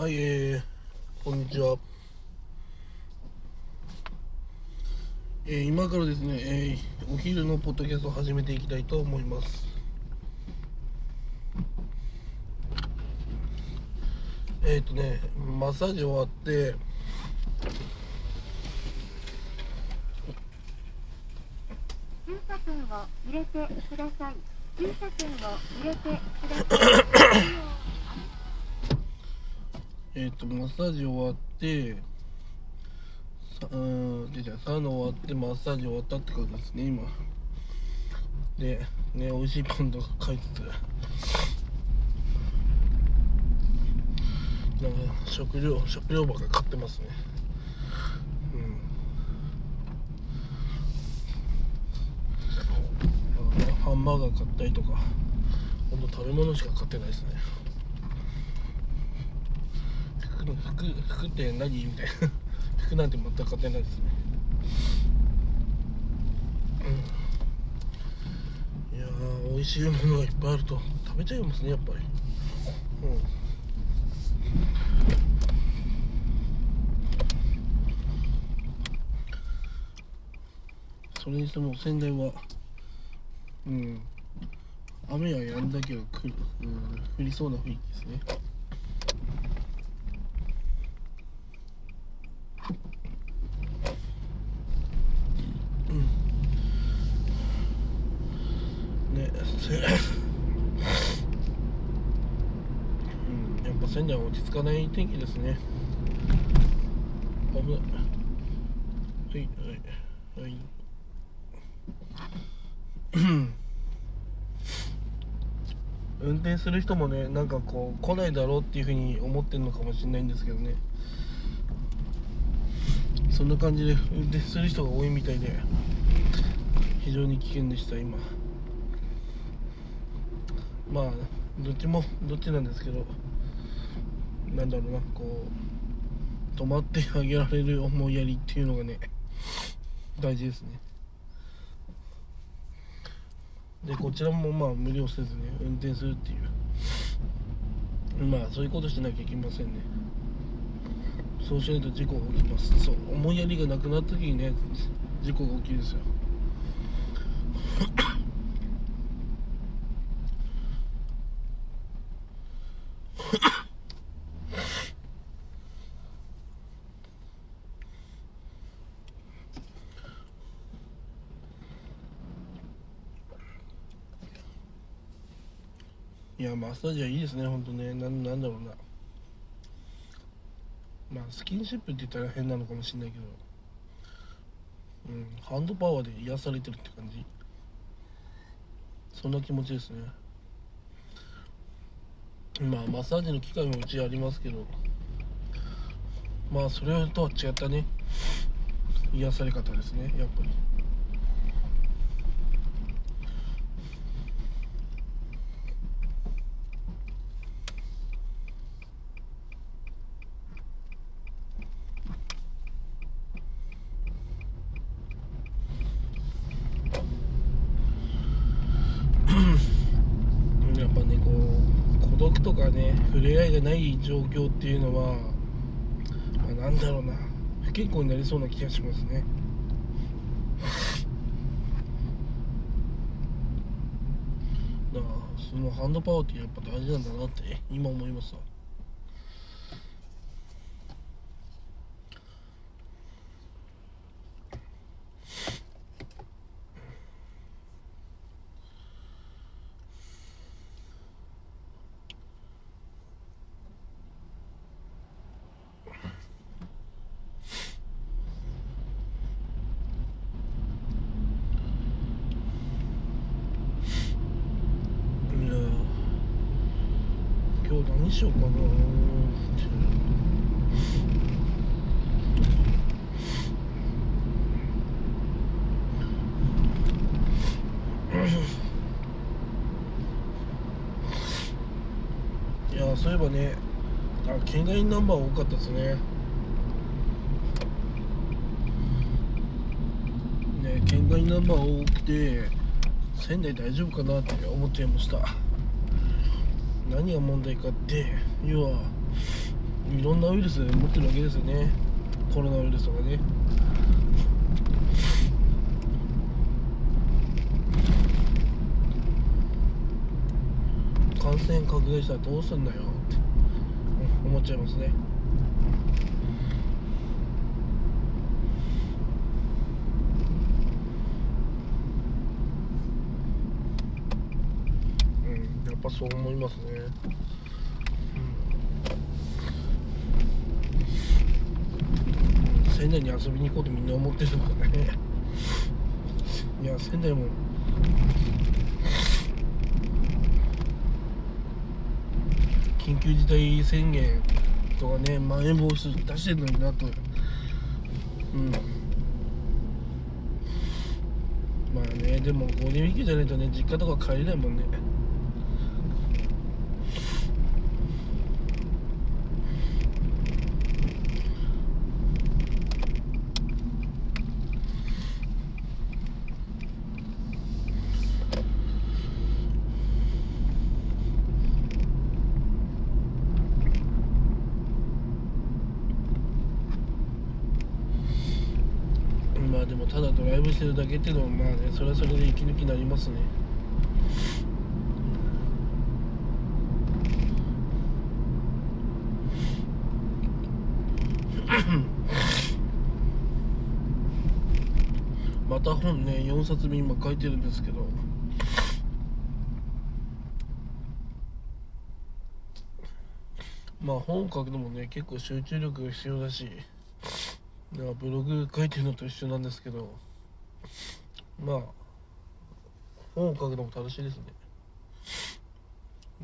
はい、えー、こんにちは。えー、今からですね、えー、お昼のポッドキャストを始めていきたいと思います。えっ、ー、とね、マッサージ終わって、駐車券を入れてください。駐車券を入れてください。えっ、と、マッサージ終わって、うん、じゃサウナ終わって、マッサージ終わったって感じですね、今。で、ね、美味しいパンとか買いつつ、なんか食料、食料ばっか買ってますね。うん。ハンバーガー買ったりとか、ほんと食べ物しか買ってないですね。服服って何みたいな服なんて全く買ってな。いですね、うん、いやー美味しいものがいっぱいあると食べちゃいますねやっぱり。うん。それにしても仙台はうん。雨はやんだけど来る、うん、降りそうな雰囲気ですねせうん、やっぱ仙台は落ち着かない天気ですね。危ない。はいはいはい。運転する人もねなんかこう来ないだろうっていうふうに思ってるのかもしれないんですけどね。そんな感じで運転する人が多いみたいで非常に危険でした今。まあどっちもどっちなんですけど。なんだろうなこう止まってあげられる思いやりっていうのがね大事ですね。でこちらもまあ無理をせずね運転するっていう。まあそういうことしなきゃいけませんね。そうしないと事故が起きます。そう思いやりがなくなった時にね事故が起きるんですよ。いやマッサージはいいですね本当ね。なんなんだろうな。まあスキンシップって言ったら変なのかもしれないけど。うんハンドパワーで癒されてるって感じ。そんな気持ちですね。まあマッサージの機械もうちありますけど。まあそれとは違ったね。癒され方ですねやっぱり。やっぱねこう孤独とかね触れ合いがない状況っていうのは、まあ、なんだろうな。不健康になりそうな気がしますね。だからそのハンドパワーってやっぱ大事なんだなって今思いますわいや今日何しようかな。っていやそういえばねあ県外ナンバー多かったですね。ね県外ナンバー多くて仙台大丈夫かなって思っちゃいました。何が問題かって要はいろんなウイルス持ってるわけですよね。コロナウイルスとかね。感染拡大したらどうすんだよって思っちゃいますねうんやっぱそう思いますね。うん。仙台に遊びに行こうとみんな思ってるのかね。いや仙台も。緊急事態宣言とかねまん延防止出してるのになと。うん。まあねでもゴールデンウィークじゃないとね実家とか帰れないもんね。でもただドライブしてるだけっていうのはまあねそれはそれで息抜きになりますね。また本ね4冊目今書いてるんですけど。まあ本書くのもね結構集中力が必要だし。だからブログ書いてるのと一緒なんですけどまあ本を書くのも楽しいですね。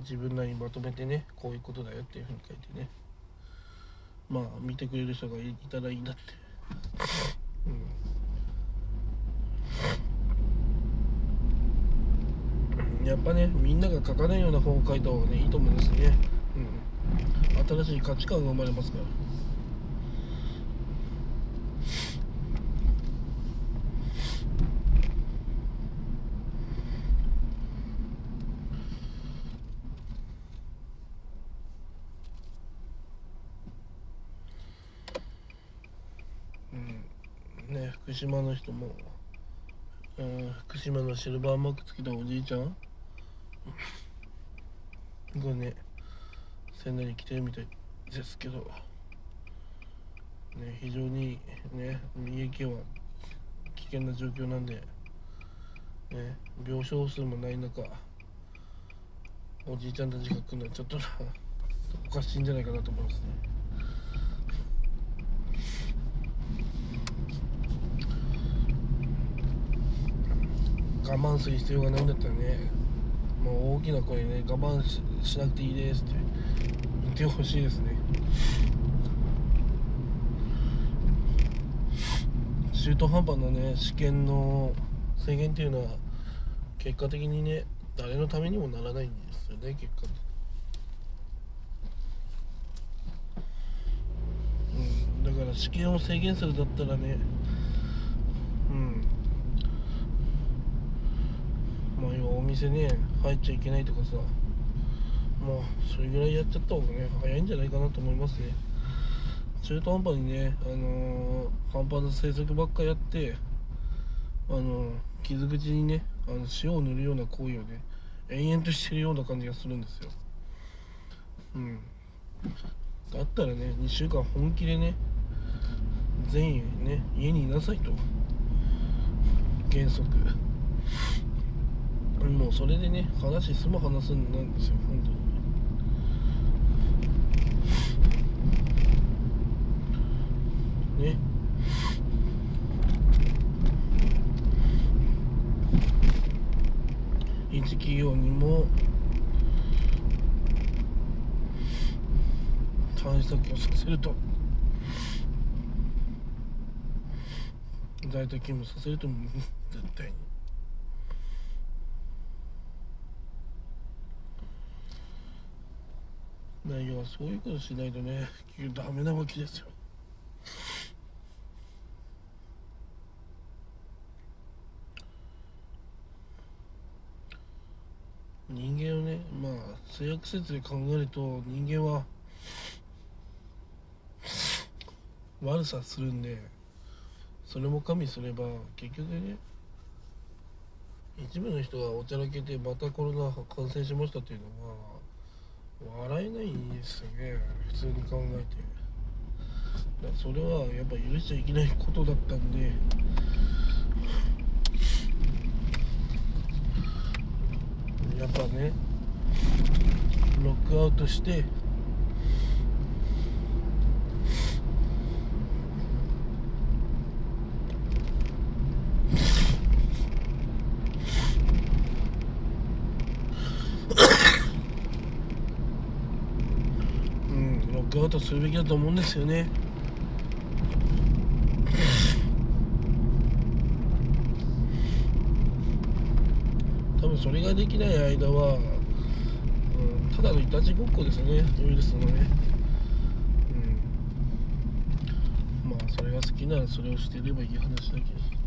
自分なりにまとめてねこういうことだよっていうふうに書いてね。まあ見てくれる人がいたらいいなって。うん。やっぱねみんなが書かないような本を書いた方がねいいと思うんですね。うん。新しい価値観が生まれますからうんね福島の人も、うん、福島のシルバーマークつけたおじいちゃんがね仙台に来てるみたいですけどね非常にね三重県は危険な状況なんで、ね、病床数もない中おじいちゃんたちが来るのはちょっと おかしいんじゃないかなと思いますね。我慢する必要がないんだったらねもう大きな声でね我慢しなくていいですって言ってほしいですね。中途半端なね試験の制限っていうのは結果的にね誰のためにもならないんですよね結果。うんだから試験を制限するだったらねうんまあ要はお店ね入っちゃいけないとかさもうそれぐらいやっちゃった方がね早いんじゃないかなと思いますね。中途半端にねあのー、半端な政策ばっかやってあのー、傷口にねあの塩を塗るような行為をね延々としてるような感じがするんですよ。うん。だったらね2週間本気でね全員ね家にいなさいと。原則。もうそれでね話済む話すんなんですよ本当に。ね。一企業にも対策をさせると。在宅勤務させるとも絶対に。内容はそういうことしないとね結局ダメなわけですよ。人間をねまあ性悪説で考えると人間は悪さするんでそれも加味すれば結局ね一部の人がおちゃらけてまたコロナ感染しましたっていうのは笑えないですよね普通に考えて。それはやっぱ許しちゃいけないことだったんで。やっぱねロックアウトしてうんロックアウトするべきだと思うんですよね。多分それができない間は、うん、ただのいたちごっこですね。ウイルスのね。うん。まあそれが好きならそれをしていればいい話だけど。